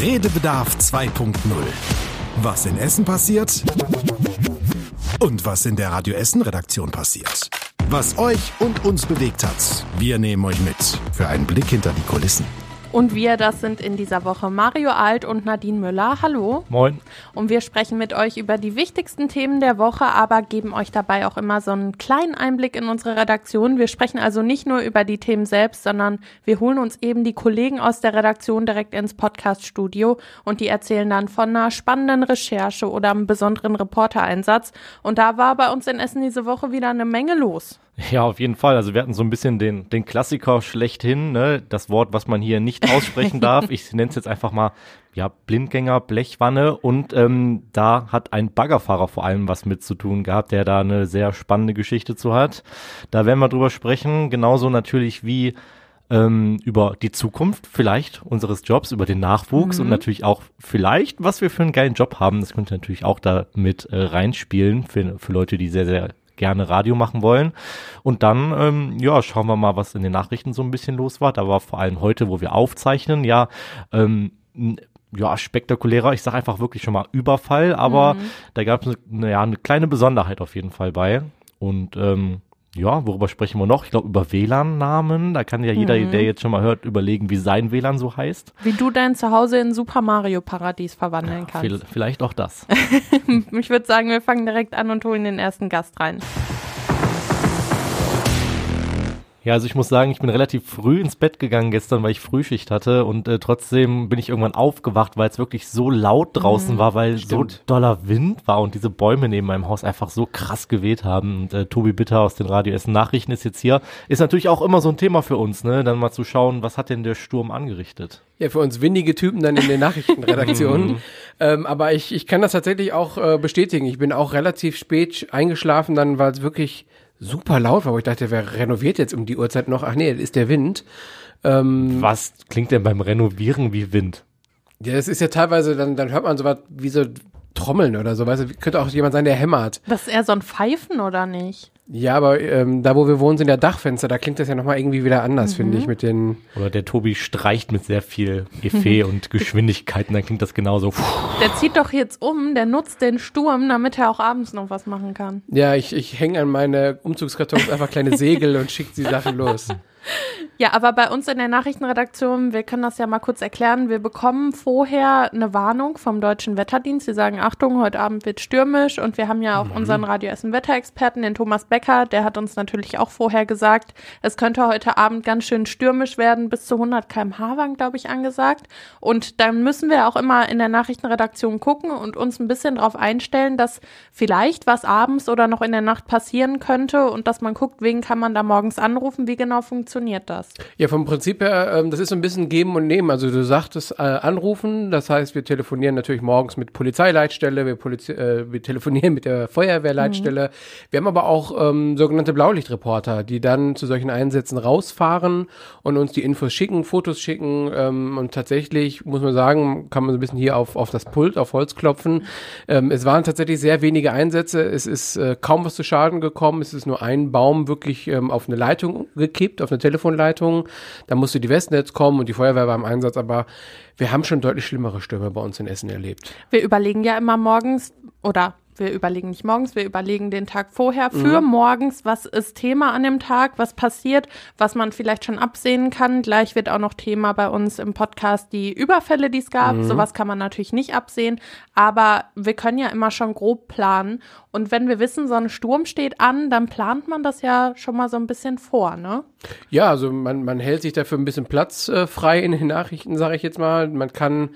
Redebedarf 2.0. Was in Essen passiert und was in der Radio Essen Redaktion passiert. Was euch und uns bewegt hat. Wir nehmen euch mit für einen Blick hinter die Kulissen. Und wir, das sind in dieser Woche Mario Alt und Nadine Müller. Hallo. Moin. Und wir sprechen mit euch über die wichtigsten Themen der Woche, aber geben euch dabei auch immer so einen kleinen Einblick in unsere Redaktion. Wir sprechen also nicht nur über die Themen selbst, sondern wir holen uns eben die Kollegen aus der Redaktion direkt ins Podcaststudio und die erzählen dann von einer spannenden Recherche oder einem besonderen Reportereinsatz. Und da war bei uns in Essen diese Woche wieder eine Menge los. Ja, auf jeden Fall. Also wir hatten so ein bisschen den, den Klassiker schlechthin, ne? das Wort, was man hier nicht aussprechen darf. Ich nenne es jetzt einfach mal ja, Blindgänger, Blechwanne und ähm, da hat ein Baggerfahrer vor allem was mit zu tun gehabt, der da eine sehr spannende Geschichte zu hat. Da werden wir drüber sprechen, genauso natürlich wie ähm, über die Zukunft vielleicht unseres Jobs, über den Nachwuchs mhm. und natürlich auch vielleicht, was wir für einen geilen Job haben. Das könnte natürlich auch da mit äh, reinspielen für, für Leute, die sehr, sehr gerne Radio machen wollen. Und dann, ähm, ja, schauen wir mal, was in den Nachrichten so ein bisschen los war. Da war vor allem heute, wo wir aufzeichnen, ja, ähm, ja, spektakulärer, ich sage einfach wirklich schon mal Überfall, aber mhm. da gab es eine, ja, eine kleine Besonderheit auf jeden Fall bei. Und ähm, ja, worüber sprechen wir noch? Ich glaube über WLAN-Namen. Da kann ja jeder, mhm. der jetzt schon mal hört, überlegen, wie sein WLAN so heißt. Wie du dein Zuhause in Super Mario Paradies verwandeln ja, kannst. Vielleicht auch das. ich würde sagen, wir fangen direkt an und holen den ersten Gast rein. Ja, also ich muss sagen, ich bin relativ früh ins Bett gegangen gestern, weil ich Frühschicht hatte und äh, trotzdem bin ich irgendwann aufgewacht, weil es wirklich so laut draußen mhm, war, weil stimmt. so doller Wind war und diese Bäume neben meinem Haus einfach so krass geweht haben. Und äh, Tobi Bitter aus den Radio Essen Nachrichten ist jetzt hier. Ist natürlich auch immer so ein Thema für uns, ne? Dann mal zu schauen, was hat denn der Sturm angerichtet? Ja, für uns windige Typen dann in den Nachrichtenredaktionen. Mhm. ähm, aber ich, ich kann das tatsächlich auch äh, bestätigen. Ich bin auch relativ spät eingeschlafen, dann weil es wirklich super laut war, wo ich dachte, wer renoviert jetzt um die Uhrzeit noch? Ach nee, das ist der Wind. Ähm, Was klingt denn beim Renovieren wie Wind? Ja, das ist ja teilweise, dann, dann hört man sowas wie so Trommeln oder so, weißt du, könnte auch jemand sein, der hämmert. Das ist eher so ein Pfeifen, oder nicht? Ja, aber ähm, da, wo wir wohnen, sind ja Dachfenster, da klingt das ja nochmal irgendwie wieder anders, mhm. finde ich, mit den... Oder der Tobi streicht mit sehr viel Effet und Geschwindigkeiten, dann klingt das genauso. Der zieht doch jetzt um, der nutzt den Sturm, damit er auch abends noch was machen kann. Ja, ich, ich hänge an meine Umzugskartons einfach kleine Segel und schicke die Sachen los. Ja, aber bei uns in der Nachrichtenredaktion, wir können das ja mal kurz erklären, wir bekommen vorher eine Warnung vom Deutschen Wetterdienst. Sie sagen, Achtung, heute Abend wird stürmisch und wir haben ja auch mhm. unseren Radio Essen Wetterexperten, den Thomas Becker, der hat uns natürlich auch vorher gesagt, es könnte heute Abend ganz schön stürmisch werden, bis zu 100 kmh waren, glaube ich, angesagt. Und dann müssen wir auch immer in der Nachrichtenredaktion gucken und uns ein bisschen darauf einstellen, dass vielleicht was abends oder noch in der Nacht passieren könnte und dass man guckt, wen kann man da morgens anrufen, wie genau funktioniert das? Ja, vom Prinzip her, ähm, das ist so ein bisschen geben und nehmen. Also du sagtest äh, anrufen, das heißt, wir telefonieren natürlich morgens mit Polizeileitstelle, wir, Polizi äh, wir telefonieren mit der Feuerwehrleitstelle. Mhm. Wir haben aber auch ähm, sogenannte Blaulichtreporter, die dann zu solchen Einsätzen rausfahren und uns die Infos schicken, Fotos schicken ähm, und tatsächlich, muss man sagen, kann man so ein bisschen hier auf, auf das Pult, auf Holz klopfen. Ähm, es waren tatsächlich sehr wenige Einsätze, es ist äh, kaum was zu Schaden gekommen, es ist nur ein Baum wirklich ähm, auf eine Leitung gekippt, auf eine Telefonleitung Leitung. Da musste die Westnetz kommen und die Feuerwehr war im Einsatz, aber wir haben schon deutlich schlimmere Stürme bei uns in Essen erlebt. Wir überlegen ja immer morgens oder wir überlegen nicht morgens, wir überlegen den Tag vorher für mhm. morgens, was ist Thema an dem Tag, was passiert, was man vielleicht schon absehen kann. Gleich wird auch noch Thema bei uns im Podcast die Überfälle, die es gab. Mhm. Sowas kann man natürlich nicht absehen, aber wir können ja immer schon grob planen. Und wenn wir wissen, so ein Sturm steht an, dann plant man das ja schon mal so ein bisschen vor, ne? Ja, also man, man hält sich dafür ein bisschen Platz äh, frei in den Nachrichten, sage ich jetzt mal. Man kann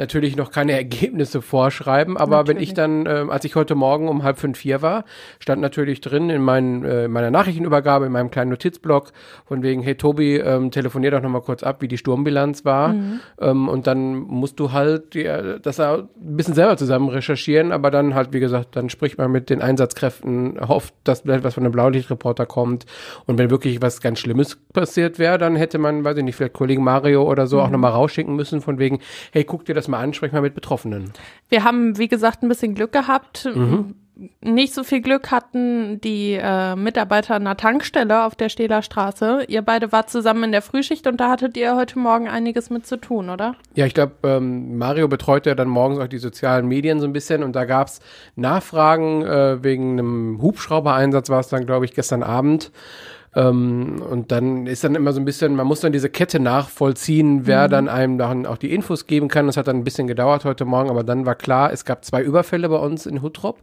natürlich noch keine Ergebnisse vorschreiben, aber natürlich. wenn ich dann, äh, als ich heute Morgen um halb fünf vier war, stand natürlich drin in, mein, äh, meiner Nachrichtenübergabe, in meinem kleinen Notizblock, von wegen, hey Tobi, ähm, telefonier doch nochmal kurz ab, wie die Sturmbilanz war. Mhm. Ähm, und dann musst du halt ja, das ein bisschen selber zusammen recherchieren, aber dann halt, wie gesagt, dann spricht man mit den Einsatzkräften, hofft, dass etwas von einem Blaulichtreporter kommt. Und wenn wirklich was ganz Schlimmes passiert wäre, dann hätte man, weiß ich nicht, vielleicht Kollegen Mario oder so mhm. auch nochmal rausschicken müssen, von wegen, hey, guck dir das mal an, sprech mal mit Betroffenen. Wir haben, wie gesagt, ein bisschen Glück gehabt. Mhm nicht so viel Glück hatten die äh, Mitarbeiter einer Tankstelle auf der Stähler Straße. Ihr beide wart zusammen in der Frühschicht und da hattet ihr heute Morgen einiges mit zu tun, oder? Ja, ich glaube, ähm, Mario betreut ja dann morgens auch die sozialen Medien so ein bisschen und da gab's Nachfragen äh, wegen einem Hubschrauber-Einsatz, war es dann, glaube ich, gestern Abend. Ähm, und dann ist dann immer so ein bisschen, man muss dann diese Kette nachvollziehen, wer dann einem dann auch die Infos geben kann. Das hat dann ein bisschen gedauert heute Morgen, aber dann war klar, es gab zwei Überfälle bei uns in Huttrop.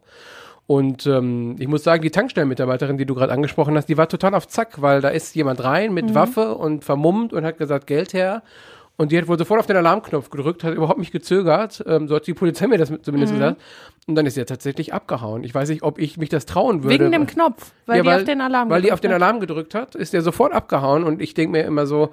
Und ähm, ich muss sagen, die Tankstellenmitarbeiterin, die du gerade angesprochen hast, die war total auf Zack, weil da ist jemand rein mit Waffe und vermummt und hat gesagt, Geld her. Und die hat wohl sofort auf den Alarmknopf gedrückt, hat überhaupt nicht gezögert. Ähm, so hat die Polizei mir das zumindest gesagt. Und dann ist sie ja tatsächlich abgehauen. Ich weiß nicht, ob ich mich das trauen würde. Wegen dem Knopf, weil Ja, die auf den Alarm Weil die auf den gedrückt hat. Alarm gedrückt hat, ist der sofort abgehauen. Und ich denke mir immer so,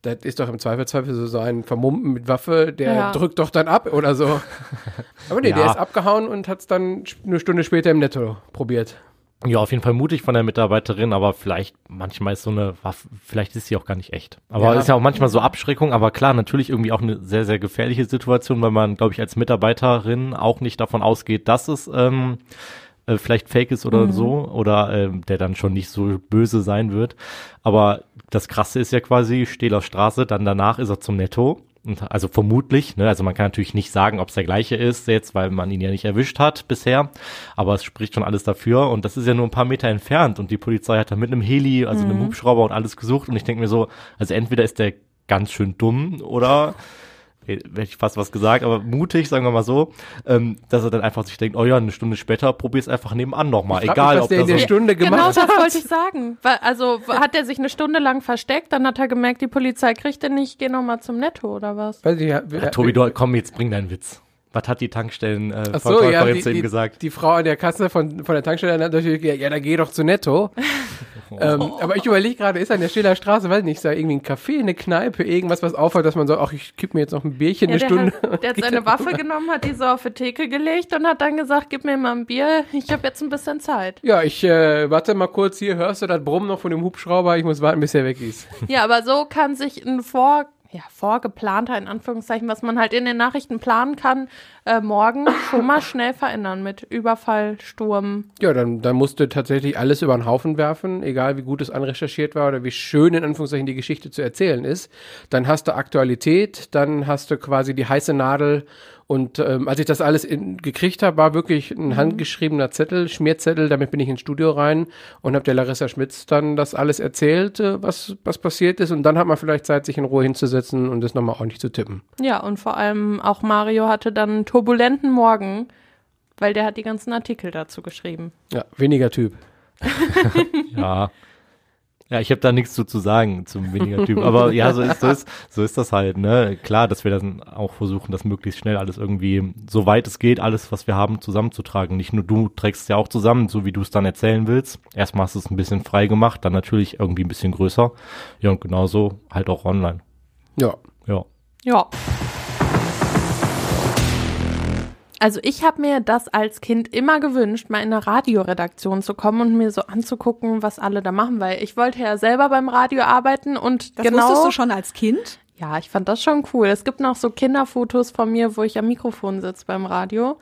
das ist doch im Zweifelsfall so sein Vermummten mit Waffe, der Ja. drückt doch dann ab oder so. Aber nee, der Ja. ist abgehauen und hat es dann eine Stunde später im Netto probiert. Ja, auf jeden Fall mutig von der Mitarbeiterin, aber vielleicht, manchmal ist so eine Waffe, vielleicht ist sie auch gar nicht echt. Aber Ja. ist ja auch manchmal so Abschreckung, aber klar, natürlich irgendwie auch eine sehr, sehr gefährliche Situation, weil man, glaube ich, als Mitarbeiterin auch nicht davon ausgeht, dass es ähm, äh, vielleicht fake ist oder so, oder ähm, der dann schon nicht so böse sein wird. Aber das Krasse ist ja quasi, Stehler Straße, dann danach ist er zum Netto. Also vermutlich, ne, also man kann natürlich nicht sagen, ob es der gleiche ist jetzt, weil man ihn ja nicht erwischt hat bisher, aber es spricht schon alles dafür. Und das ist ja nur ein paar Meter entfernt. Und die Polizei hat da mit einem Heli, also einem Hubschrauber und alles gesucht. Und ich denke mir so, also entweder ist der ganz schön dumm oder hätte ich fast was gesagt, aber mutig, sagen wir mal so, ähm, dass er dann einfach sich denkt, oh ja, eine Stunde später probier's einfach nebenan nochmal, egal mich, was ob der in das der so, Stunde Genau gemacht das hat. wollte ich sagen. Also hat er sich eine Stunde lang versteckt, dann hat er gemerkt, die Polizei kriegt ihn nicht, geh noch mal zum Netto oder was? Weiß ich, ja, ja, Tobi, du, komm, jetzt bring deinen Witz. Was hat die Tankstellen äh, Ach so, ja, die, zu ihm die, gesagt? die Frau an der Kasse von, von der Tankstelle hat natürlich gesagt, ja, da geh doch zu Netto. ähm, aber ich überlege gerade, ist an der Stiller Straße, weiß nicht, ist da irgendwie ein Café, eine Kneipe, irgendwas, was auffällt, dass man so, ach, ich kipp mir jetzt noch ein Bierchen Ja, eine der, Stunde. hat, der hat seine Waffe genommen, hat die so auf die Theke gelegt und hat dann gesagt, gib mir mal ein Bier, ich habe jetzt ein bisschen Zeit. Ja, ich äh, warte mal kurz hier, hörst du das Brummen noch von dem Hubschrauber? Ich muss warten, bis er weg ist. Ja, aber so kann sich ein vor, ja, vorgeplanter, in Anführungszeichen, was man halt in den Nachrichten planen kann, äh, morgen schon mal schnell verändern mit Überfall, Sturm. Ja, dann, dann musst du tatsächlich alles über den Haufen werfen, egal wie gut es anrecherchiert war oder wie schön in Anführungszeichen die Geschichte zu erzählen ist. Dann hast du Aktualität, dann hast du quasi die heiße Nadel. Und ähm, als ich das alles in, gekriegt habe, war wirklich ein handgeschriebener Zettel, Schmierzettel, damit bin ich ins Studio rein und habe der Larissa Schmitz dann das alles erzählt, äh, was, was passiert ist. Und dann hat man vielleicht Zeit, sich in Ruhe hinzusetzen und das nochmal ordentlich zu tippen. Ja, und vor allem auch Mario hatte dann einen turbulenten Morgen, weil der hat die ganzen Artikel dazu geschrieben. Ja, weniger Typ. Ja. Ja, ich habe da nichts zu, zu sagen zum weniger Typ. Aber ja, so ist, so ist, so ist das halt, ne? Klar, dass wir dann auch versuchen, das möglichst schnell alles irgendwie, so weit es geht, alles, was wir haben, zusammenzutragen. Nicht nur du trägst es ja auch zusammen, so wie du es dann erzählen willst. Erstmal hast du es ein bisschen frei gemacht, dann natürlich irgendwie ein bisschen größer. Ja, und genauso halt auch online. Ja. Ja. Ja. Also ich habe mir das als Kind immer gewünscht, mal in eine Radioredaktion zu kommen und mir so anzugucken, was alle da machen, weil ich wollte ja selber beim Radio arbeiten und Das genau. wusstest du schon als Kind? Ja, ich fand das schon cool. Es gibt noch so Kinderfotos von mir, wo ich am Mikrofon sitze beim Radio.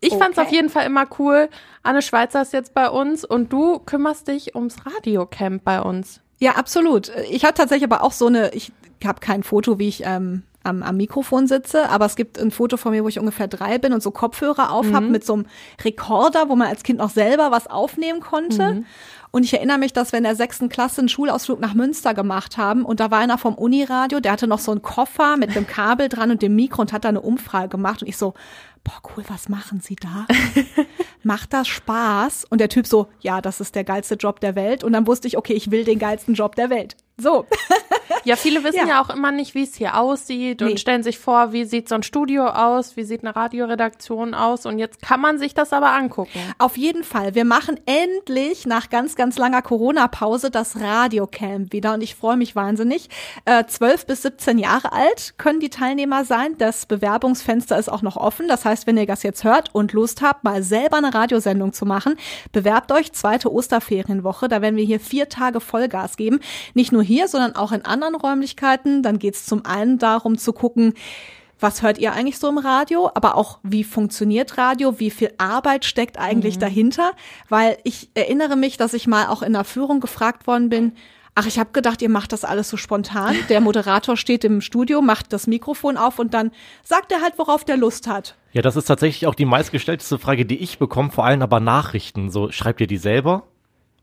Ich fand's Okay. auf jeden Fall immer cool. Anne Schweizer ist jetzt bei uns und du kümmerst dich ums Radiocamp bei uns. Ja, absolut. Ich hatte tatsächlich aber auch so eine, ich habe kein Foto, wie ich ähm, am, am Mikrofon sitze, aber es gibt ein Foto von mir, wo ich ungefähr drei bin und so Kopfhörer auf hab mit so einem Rekorder, wo man als Kind noch selber was aufnehmen konnte. Und ich erinnere mich, dass wir in der sechsten Klasse einen Schulausflug nach Münster gemacht haben und da war einer vom Uniradio, der hatte noch so einen Koffer mit einem Kabel dran und dem Mikro und hat da eine Umfrage gemacht. Und ich so, boah, cool, was machen Sie da? Macht das Spaß? Und der Typ so, ja, das ist der geilste Job der Welt. Und dann wusste ich, okay, ich will den geilsten Job der Welt. So. Ja, viele wissen ja, Ja. auch immer nicht, wie es hier aussieht Nee. und stellen sich vor, wie sieht so ein Studio aus, wie sieht eine Radioredaktion aus und jetzt kann man sich das aber angucken. Auf jeden Fall. Wir machen endlich nach ganz, ganz langer Corona-Pause das Radiocamp wieder und ich freue mich wahnsinnig. Äh, 12 bis 17 Jahre alt können die Teilnehmer sein. Das Bewerbungsfenster ist auch noch offen. Das heißt, wenn ihr das jetzt hört und Lust habt, mal selber eine Radiosendung zu machen, bewerbt euch zweite Osterferienwoche. Da werden wir hier vier Tage Vollgas geben. Nicht nur hier, sondern auch in anderen Räumlichkeiten. Dann geht es zum einen darum zu gucken, was hört ihr eigentlich so im Radio, aber auch wie funktioniert Radio, wie viel Arbeit steckt eigentlich mhm. dahinter, weil ich erinnere mich, dass ich mal auch in der Führung gefragt worden bin, ach, ich habe gedacht, ihr macht das alles so spontan. Der Moderator steht im Studio, macht das Mikrofon auf und dann sagt er halt, worauf der Lust hat. Ja, das ist tatsächlich auch die meistgestellteste Frage, die ich bekomme, vor allem aber Nachrichten. So, schreibt ihr die selber?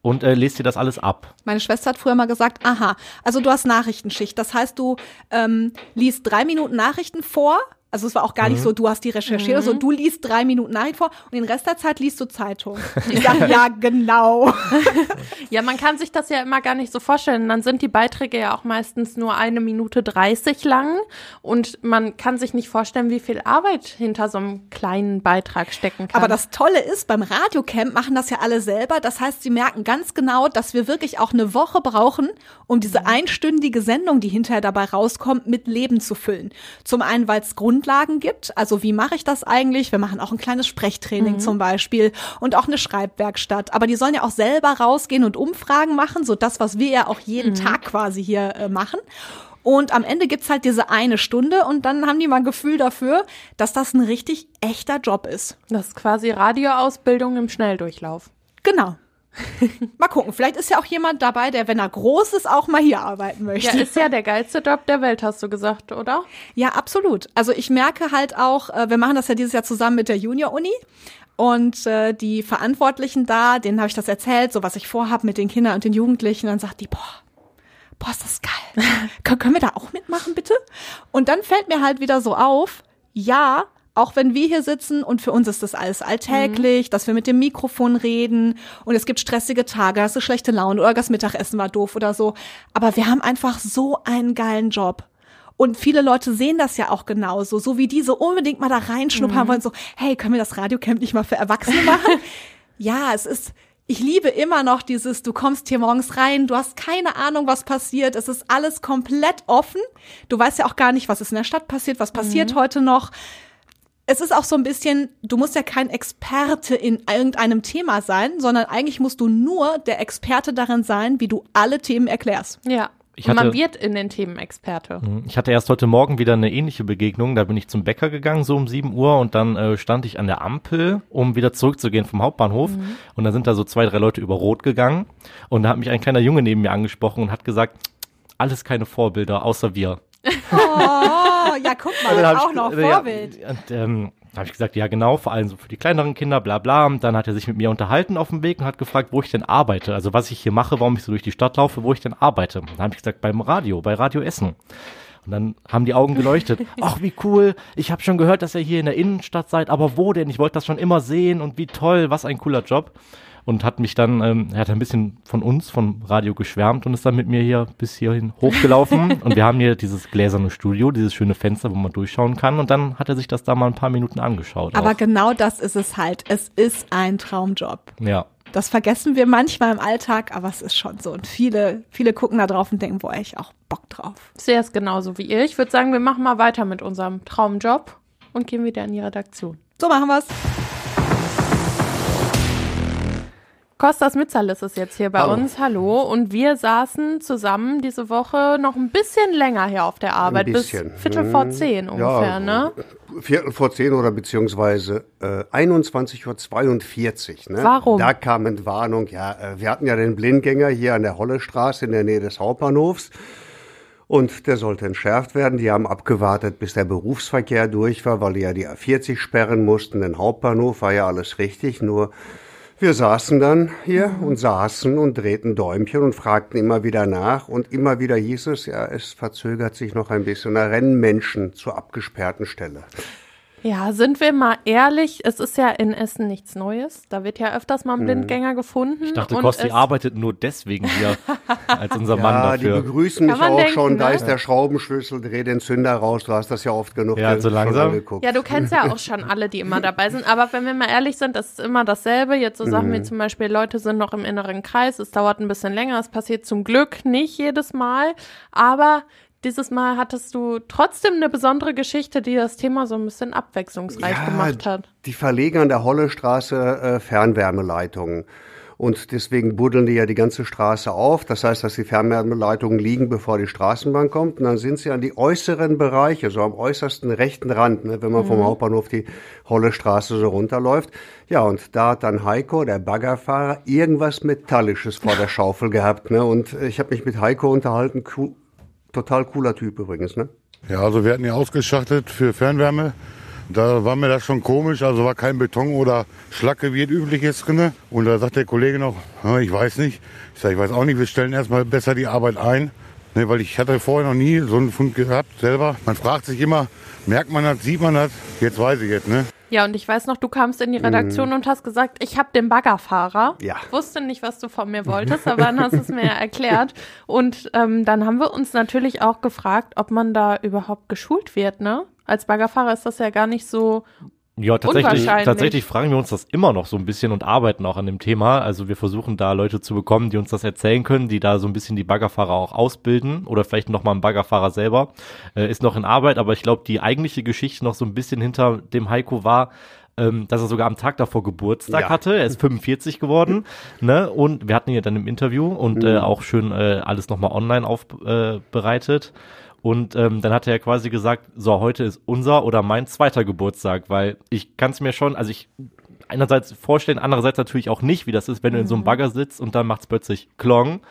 und äh, lest dir das alles ab. Meine Schwester hat früher mal gesagt, aha, also du hast Nachrichtenschicht. Das heißt, du ähm, liest drei Minuten Nachrichten vor, also es war auch gar mhm. nicht so, du hast die recherchiert, mhm. so du liest drei Minuten Nachricht vor und den Rest der Zeit liest du Zeitung. Ich sage, ja, genau. ja, man kann sich das ja immer gar nicht so vorstellen. Dann sind die Beiträge ja auch meistens nur eine Minute dreißig lang und man kann sich nicht vorstellen, wie viel Arbeit hinter so einem kleinen Beitrag stecken kann. Aber das Tolle ist, beim Radiocamp machen das ja alle selber. Das heißt, sie merken ganz genau, dass wir wirklich auch eine Woche brauchen, um diese mhm. einstündige Sendung, die hinterher dabei rauskommt, mit Leben zu füllen. Zum einen, weil es Grund Grundlagen gibt. Also wie mache ich das eigentlich? Wir machen auch ein kleines Sprechtraining mhm. zum Beispiel und auch eine Schreibwerkstatt. Aber die sollen ja auch selber rausgehen und Umfragen machen, so das, was wir ja auch jeden mhm. Tag quasi hier äh, machen. Und am Ende gibt's halt diese eine Stunde und dann haben die mal ein Gefühl dafür, dass das ein richtig echter Job ist. Das ist quasi Radioausbildung im Schnelldurchlauf. Genau mal gucken, vielleicht ist ja auch jemand dabei, der, wenn er groß ist, auch mal hier arbeiten möchte. Ja, ist ja der geilste Job der Welt, hast du gesagt, oder? Ja, absolut. Also ich merke halt auch, äh, wir machen das ja dieses Jahr zusammen mit der Junior-Uni. Und äh, die Verantwortlichen da, denen habe ich das erzählt, so was ich vorhabe mit den Kindern und den Jugendlichen. Dann sagt die, boah, boah, ist das geil. können wir da auch mitmachen, bitte? Und dann fällt mir halt wieder so auf, ja, auch wenn wir hier sitzen und für uns ist das alles alltäglich, mhm. dass wir mit dem Mikrofon reden und es gibt stressige Tage, hast du schlechte Laune oder das Mittagessen war doof oder so. Aber wir haben einfach so einen geilen Job. Und viele Leute sehen das ja auch genauso, so wie die so unbedingt mal da reinschnuppern mhm. wollen, so, hey, können wir das Radiocamp nicht mal für Erwachsene machen? ja, es ist, ich liebe immer noch dieses, du kommst hier morgens rein, du hast keine Ahnung, was passiert, es ist alles komplett offen. Du weißt ja auch gar nicht, was ist in der Stadt passiert, was passiert mhm. heute noch es ist auch so ein bisschen, du musst ja kein Experte in irgendeinem Thema sein, sondern eigentlich musst du nur der Experte darin sein, wie du alle Themen erklärst. Ja. Ich hatte, man wird in den Themen Experte. Mhm. Ich hatte erst heute Morgen wieder eine ähnliche Begegnung. Da bin ich zum Bäcker gegangen, so um 7 Uhr, und dann äh, stand ich an der Ampel, um wieder zurückzugehen vom Hauptbahnhof. Mhm. Und dann sind da so zwei, drei Leute über Rot gegangen. Und da hat mich ein kleiner Junge neben mir angesprochen und hat gesagt, alles keine Vorbilder, außer wir. Oh, ja, guck mal, auch noch Vorbild. Ja, und, ähm, habe ich gesagt, ja genau, vor allem so für die kleineren Kinder, bla bla. Und dann hat er sich mit mir unterhalten auf dem Weg und hat gefragt, wo ich denn arbeite. Also was ich hier mache, warum ich so durch die Stadt laufe, wo ich denn arbeite. Dann habe ich gesagt, beim Radio, bei Radio Essen. Und dann haben die Augen geleuchtet. Ach, wie cool. Ich habe schon gehört, dass ihr hier in der Innenstadt seid. Aber wo denn? Ich wollte das schon immer sehen und wie toll. Was ein cooler Job und hat mich dann, ähm, er hat ein bisschen von uns, vom Radio geschwärmt und ist dann mit mir hier bis hierhin hochgelaufen. und wir haben hier dieses gläserne Studio, dieses schöne Fenster, wo man durchschauen kann. Und dann hat er sich das da mal ein paar Minuten angeschaut. Aber auch. genau das ist es halt. Es ist ein Traumjob. Ja. Das vergessen wir manchmal im Alltag, aber es ist schon so. Und viele, viele gucken da drauf und denken, boah, ich auch Bock drauf. Sehr ist genauso wie ihr. Ich würde sagen, wir machen mal weiter mit unserem Traumjob und gehen wieder in die Redaktion. So machen wir's. Kostas Mitzalis ist jetzt hier bei Hallo. uns. Hallo. Und wir saßen zusammen diese Woche noch ein bisschen länger hier auf der Arbeit. Bis Viertel vor hm. zehn ungefähr, ja, ne? Viertel vor zehn oder beziehungsweise äh, 21.42 Uhr. Ne? Warum? Da kam Entwarnung. Ja, äh, wir hatten ja den Blindgänger hier an der Hollestraße in der Nähe des Hauptbahnhofs. Und der sollte entschärft werden. Die haben abgewartet, bis der Berufsverkehr durch war, weil die ja die A40 sperren mussten. Den Hauptbahnhof war ja alles richtig, nur wir saßen dann hier und saßen und drehten Däumchen und fragten immer wieder nach und immer wieder hieß es, ja, es verzögert sich noch ein bisschen. Da rennen Menschen zur abgesperrten Stelle. Ja, sind wir mal ehrlich, es ist ja in Essen nichts Neues. Da wird ja öfters mal ein hm. Blindgänger gefunden. Ich dachte, Kosti arbeitet nur deswegen hier als unser Mann ja, dafür. die begrüßen mich auch denken, schon. Ne? Da ist der Schraubenschlüssel, dreh den Zünder raus. Du hast das ja oft genug ja, so langsam. Ja, du kennst ja auch schon alle, die immer dabei sind. Aber wenn wir mal ehrlich sind, das ist immer dasselbe. Jetzt so Sachen mhm. wie zum Beispiel, Leute sind noch im inneren Kreis. Es dauert ein bisschen länger. Es passiert zum Glück nicht jedes Mal. Aber dieses Mal hattest du trotzdem eine besondere Geschichte, die das Thema so ein bisschen abwechslungsreich ja, gemacht hat. Die Verleger an der Hollestraße äh, Fernwärmeleitungen. Und deswegen buddeln die ja die ganze Straße auf. Das heißt, dass die Fernwärmeleitungen liegen, bevor die Straßenbahn kommt. Und dann sind sie an die äußeren Bereiche, so am äußersten rechten Rand, ne, wenn man vom Hauptbahnhof die Holle Straße so runterläuft. Ja, und da hat dann Heiko, der Baggerfahrer, irgendwas Metallisches vor der Schaufel gehabt. Ne? Und ich habe mich mit Heiko unterhalten. Total cooler Typ übrigens. Ne? Ja, also wir hatten ja ausgeschachtet für Fernwärme. Da war mir das schon komisch, also war kein Beton oder Schlacke, wie es üblich ist drinne. Und da sagt der Kollege noch, "Ah, ich weiß nicht. Ich sage, ich weiß auch nicht, wir stellen erstmal besser die Arbeit ein. Ne, weil ich hatte vorher noch nie so einen Fund gehabt selber. Man fragt sich immer, merkt man das, sieht man das? Jetzt weiß ich jetzt, ne? Ja, und ich weiß noch, du kamst in die Redaktion und hast gesagt, ich habe den Baggerfahrer. Ja. Ich wusste nicht, was du von mir wolltest, aber dann hast du es mir ja erklärt. Und ähm, dann haben wir uns natürlich auch gefragt, ob man da überhaupt geschult wird, ne? Als Baggerfahrer ist das ja gar nicht so. Ja, tatsächlich, tatsächlich fragen wir uns das immer noch so ein bisschen und arbeiten auch an dem Thema. Also wir versuchen da Leute zu bekommen, die uns das erzählen können, die da so ein bisschen die Baggerfahrer auch ausbilden oder vielleicht noch mal ein Baggerfahrer selber. Äh, ist noch in Arbeit, aber ich glaube, die eigentliche Geschichte noch so ein bisschen hinter dem Heiko war, ähm, dass er sogar am Tag davor Geburtstag Ja. hatte. Er ist 45 geworden, ne? Und wir hatten ihn ja dann im Interview und äh, auch schön äh, alles nochmal online aufbereitet. Äh. Und ähm, dann hat er ja quasi gesagt, so, heute ist unser oder mein zweiter Geburtstag, weil ich kann es mir schon, also ich einerseits vorstellen, andererseits natürlich auch nicht, wie das ist, wenn du in so einem Bagger sitzt und dann macht's plötzlich Klong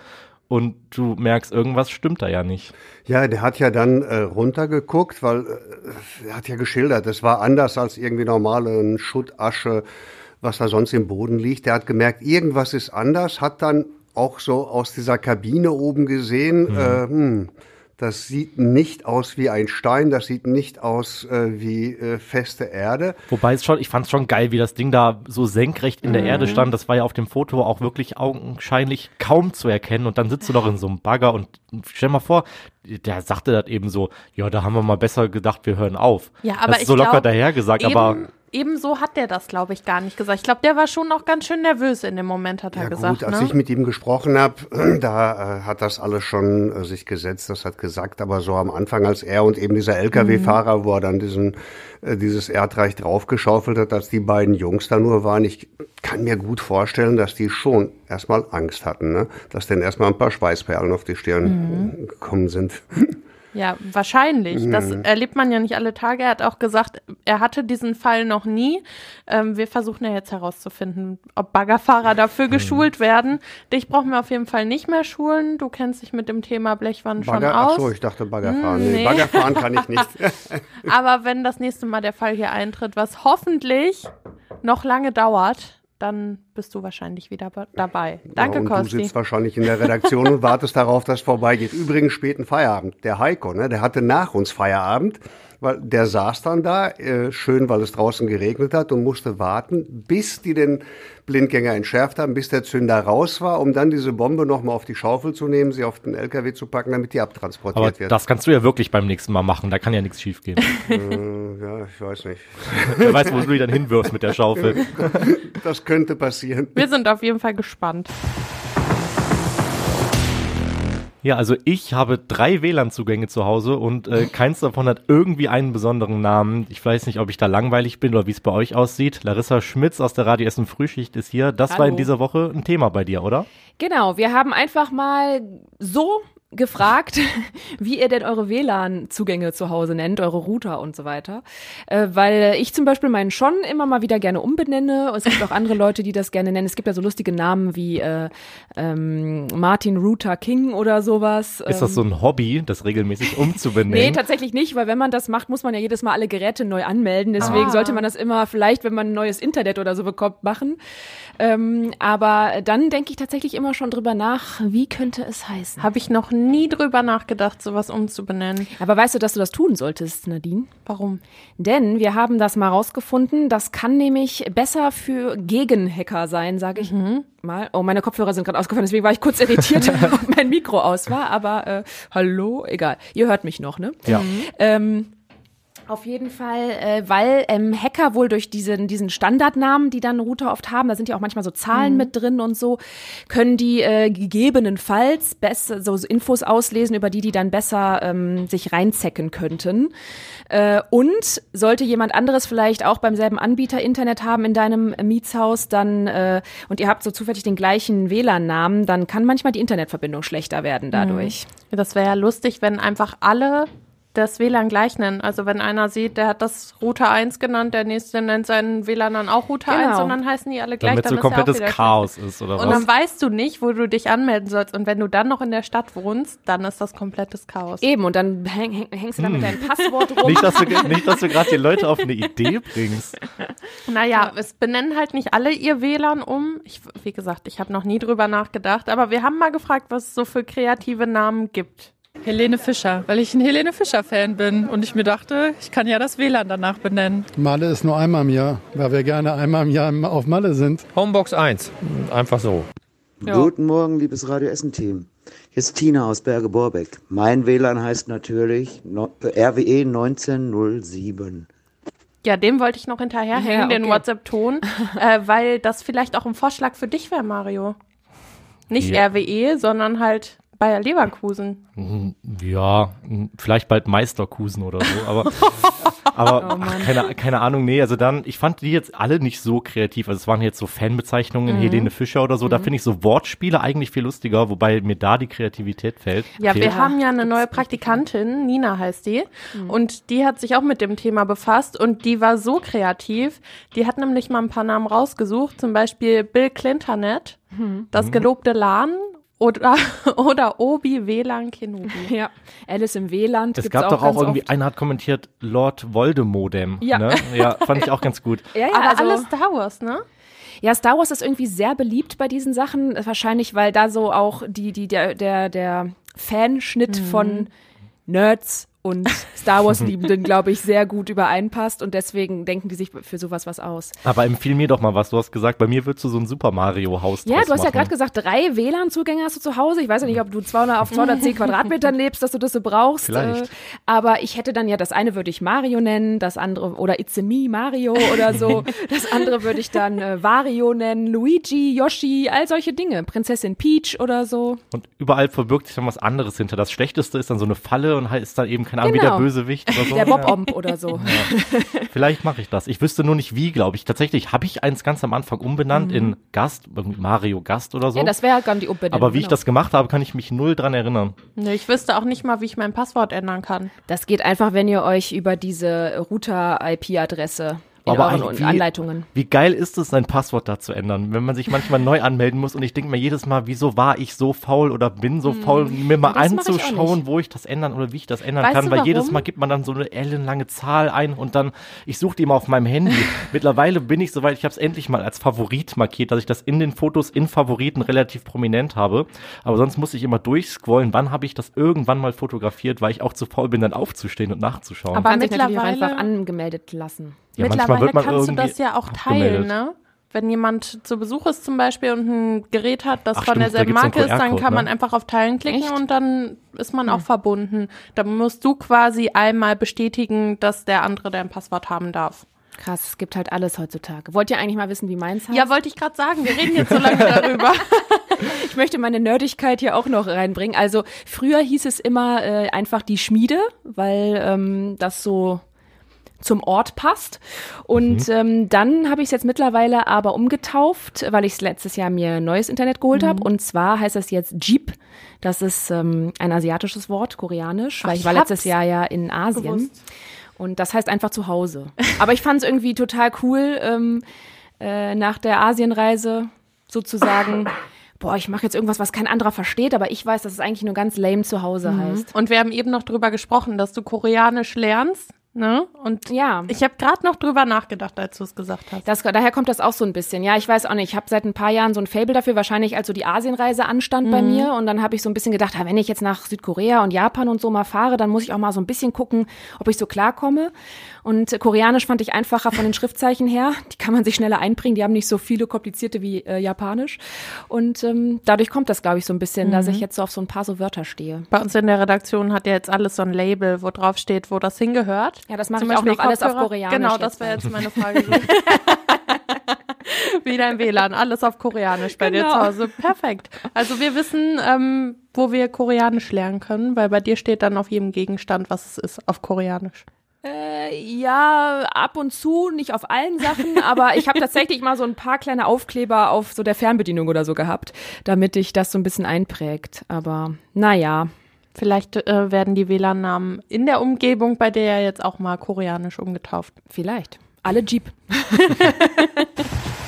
und du merkst, irgendwas stimmt da ja nicht. Ja, der hat ja dann äh, runtergeguckt, weil äh, er hat ja geschildert, es war anders als irgendwie normale Schutt, Asche, was da sonst im Boden liegt. Der hat gemerkt, irgendwas ist anders, hat dann auch so aus dieser Kabine oben gesehen, äh, hm, das sieht nicht aus wie ein Stein, das sieht nicht aus äh, wie äh, feste Erde. Wobei es schon, ich fand es schon geil, wie das Ding da so senkrecht in der Erde stand. Das war ja auf dem Foto auch wirklich augenscheinlich kaum zu erkennen. Und dann sitzt du doch in so einem Bagger und stell mal vor, der sagte das eben so, ja, da haben wir mal besser gedacht, wir hören auf. Ja, aber das ist ich so locker glaub, daher gesagt, aber ebenso hat der das, glaube ich, gar nicht gesagt. Ich glaube, der war schon noch ganz schön nervös in dem Moment, hat er Ja gesagt. gut, als ne? ich mit ihm gesprochen habe, da äh, hat das alles schon äh, sich gesetzt, das hat gesagt, aber so am Anfang, als er und eben dieser LKW-Fahrer, wo er dann diesen, äh, dieses Erdreich draufgeschaufelt hat, als die beiden Jungs da nur waren, ich kann mir gut vorstellen, dass die schon erstmal Angst hatten, ne? dass denen erstmal ein paar Schweißperlen auf die Stirn gekommen sind. Ja, wahrscheinlich. Das Mhm. erlebt man ja nicht alle Tage. Er hat auch gesagt, er hatte diesen Fall noch nie. Ähm, wir versuchen ja jetzt herauszufinden, ob Baggerfahrer dafür Mhm. geschult werden. Dich brauchen wir auf jeden Fall nicht mehr schulen. Du kennst dich mit dem Thema Blechwand schon Bagger, ach aus. so, ich dachte Baggerfahren. Hm, nee. nee. Baggerfahren kann ich nicht. Aber wenn das nächste Mal der Fall hier eintritt, was hoffentlich noch lange dauert, dann bist du wahrscheinlich wieder dabei. Danke, ja, und Kosti. du sitzt wahrscheinlich in der Redaktion und wartest darauf, dass es vorbeigeht. Übrigens späten Feierabend. Der Heiko, ne, der hatte nach uns Feierabend, weil der saß dann da, äh, schön, weil es draußen geregnet hat und musste warten, bis die den Blindgänger entschärft haben, bis der Zünder raus war, um dann diese Bombe nochmal auf die Schaufel zu nehmen, sie auf den LKW zu packen, damit die abtransportiert aber wird. das kannst du ja wirklich beim nächsten Mal machen. Da kann ja nichts schief gehen. Äh, ja, ich weiß nicht. Wer weiß, wo du die dann hinwirfst mit der Schaufel. Das könnte passieren. Wir sind auf jeden Fall gespannt. Ja, also ich habe drei WLAN-Zugänge zu Hause und äh, keins davon hat irgendwie einen besonderen Namen. Ich weiß nicht, ob ich da langweilig bin oder wie es bei euch aussieht. Larissa Schmitz aus der Radio Essen Frühschicht ist hier. Das war in Hallo. dieser Woche ein Thema bei dir, oder? Genau, wir haben einfach mal so gefragt, wie ihr denn eure WLAN-Zugänge zu Hause nennt, eure Router und so weiter. Äh, weil ich zum Beispiel meinen schon immer mal wieder gerne umbenenne. Und es gibt auch andere Leute, die das gerne nennen. Es gibt ja so lustige Namen wie äh, ähm, Martin Router King oder sowas. Ist das so ein Hobby, das regelmäßig Nee, umzubenennen? tatsächlich nicht, weil wenn man das macht, muss man ja jedes Mal alle Geräte neu anmelden. Deswegen Ah. sollte man das immer vielleicht, wenn man ein neues Internet oder so bekommt, machen. Ähm, aber dann denke ich tatsächlich immer schon drüber nach, wie könnte es heißen. Habe ich noch nie drüber nachgedacht, sowas umzubenennen. Aber weißt du, dass du das tun solltest, Nadine? Warum? Denn wir haben das mal rausgefunden. Das kann nämlich besser für Gegenhacker sein, sage ich mal. Oh, meine Kopfhörer sind gerade ausgefallen, deswegen war ich kurz irritiert, ob mein Mikro aus war. Aber äh, hallo, egal. Ihr hört mich noch, ne? Ja. Ähm, Auf jeden Fall, äh, weil ähm, Hacker wohl durch diesen, diesen Standardnamen, die dann Router oft haben, da sind ja auch manchmal so Zahlen mit drin und so, können die äh, gegebenenfalls besser so Infos auslesen, über die die dann besser ähm, sich reinzecken könnten. Äh, und sollte jemand anderes vielleicht auch beim selben Anbieter Internet haben in deinem Mietshaus, dann äh, und ihr habt so zufällig den gleichen WLAN-Namen, dann kann manchmal die Internetverbindung schlechter werden dadurch. Das wäre ja lustig, wenn einfach alle das WLAN gleich nennen. Also wenn einer sieht, der hat das Router 1 genannt, der nächste nennt seinen WLAN dann auch Router Genau. 1 und dann heißen die alle gleich. Damit dann so komplettes Chaos ist oder. Und was? dann weißt du nicht, wo du dich anmelden sollst. Und wenn du dann noch in der Stadt wohnst, dann ist das komplettes Chaos. Eben, und dann häng, häng, hängst du da mit deinem Passwort rum. Nicht, dass du, nicht, dass du gerade die Leute auf eine Idee bringst. Naja, es benennen halt nicht alle ihr WLAN um. Ich, wie gesagt, ich habe noch nie drüber nachgedacht, aber wir haben mal gefragt, was es so für kreative Namen gibt. Helene Fischer, weil ich ein Helene Fischer-Fan bin und ich mir dachte, ich kann ja das WLAN danach benennen. Malle ist nur einmal im Jahr, weil wir gerne einmal im Jahr auf Malle sind. Homebox 1. Einfach so. Ja. Guten Morgen, liebes Radio Essen Team. Hier ist Tina aus Berge Borbeck. Mein WLAN heißt natürlich äh, RWE 1907. Ja, dem wollte ich noch hinterherhängen, Ja, den okay. WhatsApp-Ton, äh, weil das vielleicht auch ein Vorschlag für dich wäre, Mario. Nicht Ja. RWE, sondern halt Bayer Leverkusen. Ja, m, vielleicht bald Meisterkusen oder so, aber, aber Oh ach, keine, keine Ahnung, nee, also dann, ich fand die jetzt alle nicht so kreativ, also es waren jetzt so Fanbezeichnungen, Mhm. Helene Fischer oder so, da finde ich so Wortspiele eigentlich viel lustiger, wobei mir da die Kreativität fällt. Ja, fehlt. wir haben ja eine neue Praktikantin, Nina heißt die, und die hat sich auch mit dem Thema befasst und die war so kreativ. Die hat nämlich mal ein paar Namen rausgesucht, zum Beispiel Bill Clintonet, das gelobte LAN oder, oder Obi WLAN Kenobi. Ja, Alice im WLAN. Es gab doch auch irgendwie, oft. einer hat kommentiert, Lord Voldemodem. Ja. Ne? ja, fand ich auch ganz gut. Ja, ja, Aber also, alles Star Wars, ne? ja, Star Wars ist irgendwie sehr beliebt bei diesen Sachen. Wahrscheinlich, weil da so auch die, die, der, der, der Fanschnitt von Nerds und Star Wars-Liebenden, glaube ich, sehr gut übereinpasst und deswegen denken die sich für sowas was aus. Aber empfiehl mir doch mal was. Du hast gesagt, bei mir würdest du so ein Super Mario-Haus Ja, du hast ja machen. gerade gesagt, drei WLAN-Zugänge hast du zu Hause. Ich weiß ja nicht, ob du 200 auf 210 Quadratmetern lebst, dass du das so brauchst. Vielleicht. Äh, aber ich hätte dann ja, das eine würde ich Mario nennen, das andere, oder It's Me Mario oder so. das andere würde ich dann äh, Wario nennen, Luigi, Yoshi, all solche Dinge. Prinzessin Peach oder so. Und überall verbirgt sich dann was anderes hinter. Das Schlechteste ist dann so eine Falle und ist dann eben, keine Ahnung, wie Genau. der Bösewicht oder so. Der Ja. Bob-Omb oder so. Vielleicht mache ich das. Ich wüsste nur nicht wie, glaube ich. Tatsächlich habe ich eins ganz am Anfang umbenannt in Gast, irgendwie Mario Gast oder so. Mhm. Ja, das wäre dann die Umbenennung. Aber wie ich genau. das gemacht habe, kann ich mich null dran erinnern. Nee, ich wüsste auch nicht mal, wie ich mein Passwort ändern kann. Das geht einfach, wenn ihr euch über diese Router-IP-Adresse Aber euren eigentlich wie- Anleitungen. Wie geil ist es, sein Passwort da zu ändern, wenn man sich manchmal neu anmelden muss und ich denke mir jedes Mal, wieso war ich so faul oder bin so faul, mir mal Hm. Das ich anzuschauen, nicht. wo ich das ändern oder wie ich das ändern Weißt kann, weil jedes warum? Mal gibt man dann so eine ellenlange Zahl ein und dann, ich suche die immer auf meinem Handy. Mittlerweile bin ich soweit, ich habe es endlich mal als Favorit markiert, dass ich das in den Fotos in Favoriten relativ prominent habe. Aber sonst muss ich immer durchscrollen, wann habe ich das irgendwann mal fotografiert, weil ich auch zu faul bin, dann aufzustehen und nachzuschauen. Aber Kann sich natürlich auch mittlerweile- einfach angemeldet lassen. Ja, Mittlerweile wird man kannst du das ja auch teilen, ne? Wenn jemand zu Besuch ist zum Beispiel und ein Gerät hat, das Ach, von stimmt, da derselben Marke ist, dann kann man ne? einfach auf Teilen klicken Echt? und dann ist man auch verbunden. Dann musst du quasi einmal bestätigen, dass der andere dein Passwort haben darf. Krass, es gibt halt alles heutzutage. Wollt ihr eigentlich mal wissen, wie meins heißt? Ja, wollte ich gerade sagen. Wir reden jetzt so lange darüber. ich möchte meine Nerdigkeit hier auch noch reinbringen. Also früher hieß es immer äh, einfach die Schmiede, weil ähm, das so zum Ort passt. Und ähm, dann habe ich es jetzt mittlerweile aber umgetauft, weil ich letztes Jahr mir neues Internet geholt habe. Und zwar heißt das jetzt Jeep. Das ist ähm, ein asiatisches Wort, koreanisch, weil Ach, ich ich war letztes Jahr ja in Asien. gewusst. Und das heißt einfach zu Hause. Aber ich fand es irgendwie total cool, ähm, äh, nach der Asienreise sozusagen, boah, ich mache jetzt irgendwas, was kein anderer versteht, aber ich weiß, dass es eigentlich nur ganz lame zu Hause heißt. Und wir haben eben noch drüber gesprochen, dass du Koreanisch lernst, ne? Und Ja. ich habe gerade noch drüber nachgedacht, als du es gesagt hast. Das, daher kommt das auch so ein bisschen. Ja, ich weiß auch nicht. Ich habe seit ein paar Jahren so ein Fable dafür, wahrscheinlich als so die Asienreise anstand bei mir. Und dann habe ich so ein bisschen gedacht, wenn ich jetzt nach Südkorea und Japan und so mal fahre, dann muss ich auch mal so ein bisschen gucken, ob ich so klarkomme. Und äh, Koreanisch fand ich einfacher von den Schriftzeichen her. Die kann man sich schneller einbringen. Die haben nicht so viele komplizierte wie äh, Japanisch. Und ähm, dadurch kommt das, glaube ich, so ein bisschen, dass ich jetzt so auf so ein paar so Wörter stehe. Bei uns in der Redaktion hat ja jetzt alles so ein Label, wo drauf steht, wo das hingehört. Ja, das mache ich auch noch alles auf? Koreanisch. Genau, jetzt das wäre jetzt meine Frage. Wie dein WLAN, alles auf Koreanisch bei dir Genau. zu Hause. Perfekt. Also wir wissen, ähm, wo wir Koreanisch lernen können, weil bei dir steht dann auf jedem Gegenstand, was es ist, auf Koreanisch. Äh, ja, ab und zu, nicht auf allen Sachen, aber ich habe tatsächlich mal so ein paar kleine Aufkleber auf so der Fernbedienung oder so gehabt, damit ich das so ein bisschen einprägt. Aber naja, Vielleicht äh, werden die WLAN-Namen in der Umgebung bei dir ja jetzt auch mal koreanisch umgetauft. vielleicht. Alle Jeep.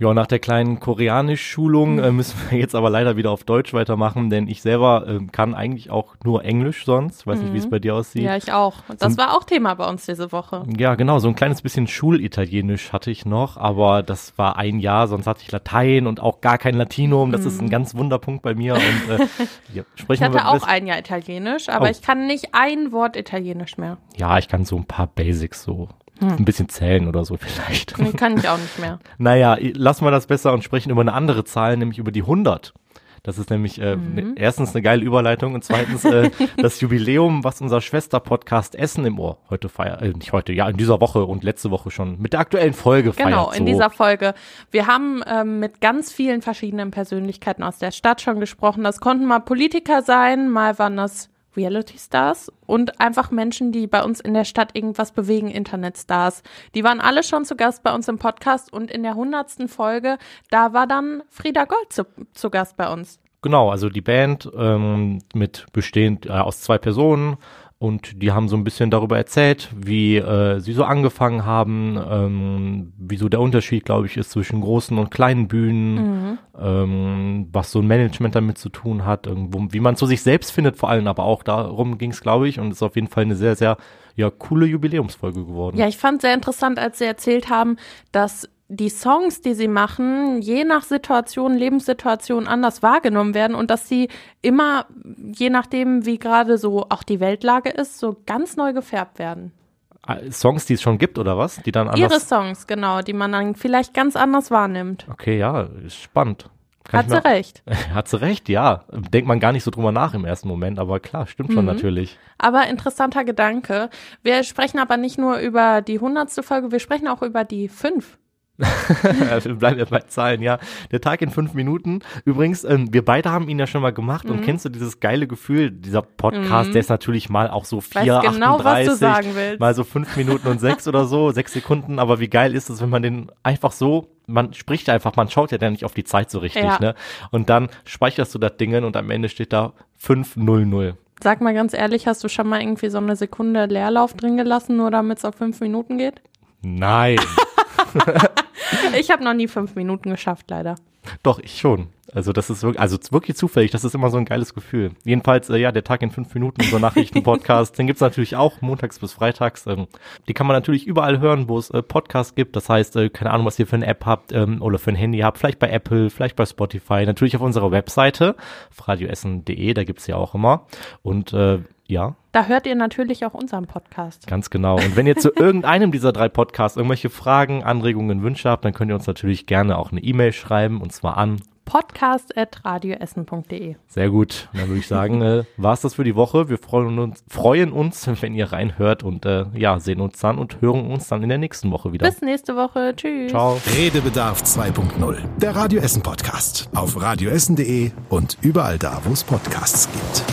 Ja, nach der kleinen Koreanisch-Schulung äh, müssen wir jetzt aber leider wieder auf Deutsch weitermachen, denn ich selber ähm, kann eigentlich auch nur Englisch sonst. Weiß nicht, wie es bei dir aussieht. Ja, ich auch. Das So- war auch Thema bei uns diese Woche. Ja, genau, so ein kleines bisschen Schulitalienisch hatte ich noch, aber das war ein Jahr, sonst hatte ich Latein und auch gar kein Latinum. Das ist ein ganz Wunderpunkt bei mir. Und äh, ja, Ich hatte auch ein Jahr Italienisch, aber Oh. ich kann nicht ein Wort Italienisch mehr. Ja, ich kann so ein paar Basics so. Ein bisschen zählen oder so vielleicht. Nee, kann ich auch nicht mehr. Naja, lassen wir das besser und sprechen über eine andere Zahl, nämlich über die 100. Das ist nämlich äh, ne, erstens eine geile Überleitung und zweitens äh, das Jubiläum, was unser Schwester-Podcast Essen im Ohr heute feiert, äh, nicht heute, ja, in dieser Woche und letzte Woche schon mit der aktuellen Folge feiert. Genau, in so. dieser Folge. Wir haben ähm, mit ganz vielen verschiedenen Persönlichkeiten aus der Stadt schon gesprochen. Das konnten mal Politiker sein, mal waren das Reality Stars und einfach Menschen, die bei uns in der Stadt irgendwas bewegen, Internetstars. Die waren alle schon zu Gast bei uns im Podcast und in der hundertsten Folge, da war dann Frieda Gold zu, zu Gast bei uns. Genau, also die Band ähm, mit bestehend äh, aus zwei Personen und die haben so ein bisschen darüber erzählt, wie äh, sie so angefangen haben, ähm, wie so der Unterschied, glaube ich, ist zwischen großen und kleinen Bühnen, ähm, was so ein Management damit zu tun hat, irgendwo, wie man zu sich selbst findet, vor allem, aber auch darum ging es, glaube ich, und ist auf jeden Fall eine sehr, sehr ja, coole Jubiläumsfolge geworden. Ja, ich fand sehr interessant, als sie erzählt haben, dass die Songs, die sie machen, je nach Situation, Lebenssituation anders wahrgenommen werden und dass sie immer, je nachdem, wie gerade so auch die Weltlage ist, so ganz neu gefärbt werden. Äh, Songs, die es schon gibt, oder was? Die dann Ihre anders. Songs, genau, die man dann vielleicht ganz anders wahrnimmt. Okay, ja, ist spannend. Kann Hat sie recht. Hat sie recht, ja. Denkt man gar nicht so drüber nach im ersten Moment, aber klar, stimmt schon Mhm. natürlich. Aber interessanter Gedanke. Wir sprechen aber nicht nur über die hundertste Folge, wir sprechen auch über die fünf. Wir bleiben ja bei Zahlen, ja. Der Tag in fünf Minuten. Übrigens, ähm, wir beide haben ihn ja schon mal gemacht Mhm. und kennst du dieses geile Gefühl, dieser Podcast, Mhm. der ist natürlich mal auch so Weiß 4, genau, was du 38, sagen willst. mal so fünf Minuten und sechs oder so, sechs Sekunden, aber wie geil ist es, wenn man den einfach so, man spricht einfach, man schaut ja dann nicht auf die Zeit so richtig, Ja. ne? Und dann speicherst du das Ding und am Ende steht da 500. Sag mal ganz ehrlich, hast du schon mal irgendwie so eine Sekunde Leerlauf drin gelassen, nur damit es auf fünf Minuten geht? Nein. Ich habe noch nie fünf Minuten geschafft, leider. Doch, ich schon. Also das ist wirklich, also es wirklich zufällig, das ist immer so ein geiles Gefühl. Jedenfalls, äh, ja, der Tag in fünf Minuten, unser Nachrichtenpodcast, den gibt's natürlich auch montags bis freitags. Ähm, die kann man natürlich überall hören, wo es äh, Podcasts gibt. Das heißt, äh, keine Ahnung, was ihr für eine App habt ähm, oder für ein Handy habt, vielleicht bei Apple, vielleicht bei Spotify, natürlich auf unserer Webseite, radioessen.de, da gibt's ja auch immer. Und äh, ja, Da hört ihr natürlich auch unseren Podcast. Ganz genau. Und wenn ihr zu irgendeinem dieser drei Podcasts irgendwelche Fragen, Anregungen, Wünsche habt, dann könnt ihr uns natürlich gerne auch eine E-Mail schreiben und zwar an. Podcast.radioessen.de. Sehr gut. Dann würde ich sagen, äh, war's das für die Woche. Wir freuen uns, freuen uns, wenn ihr reinhört und äh, ja, sehen uns dann und hören uns dann in der nächsten Woche wieder. Bis nächste Woche. Tschüss. Ciao. Redebedarf 2.0. Der Radio Essen Podcast. Auf radioessen.de und überall da, wo es Podcasts gibt.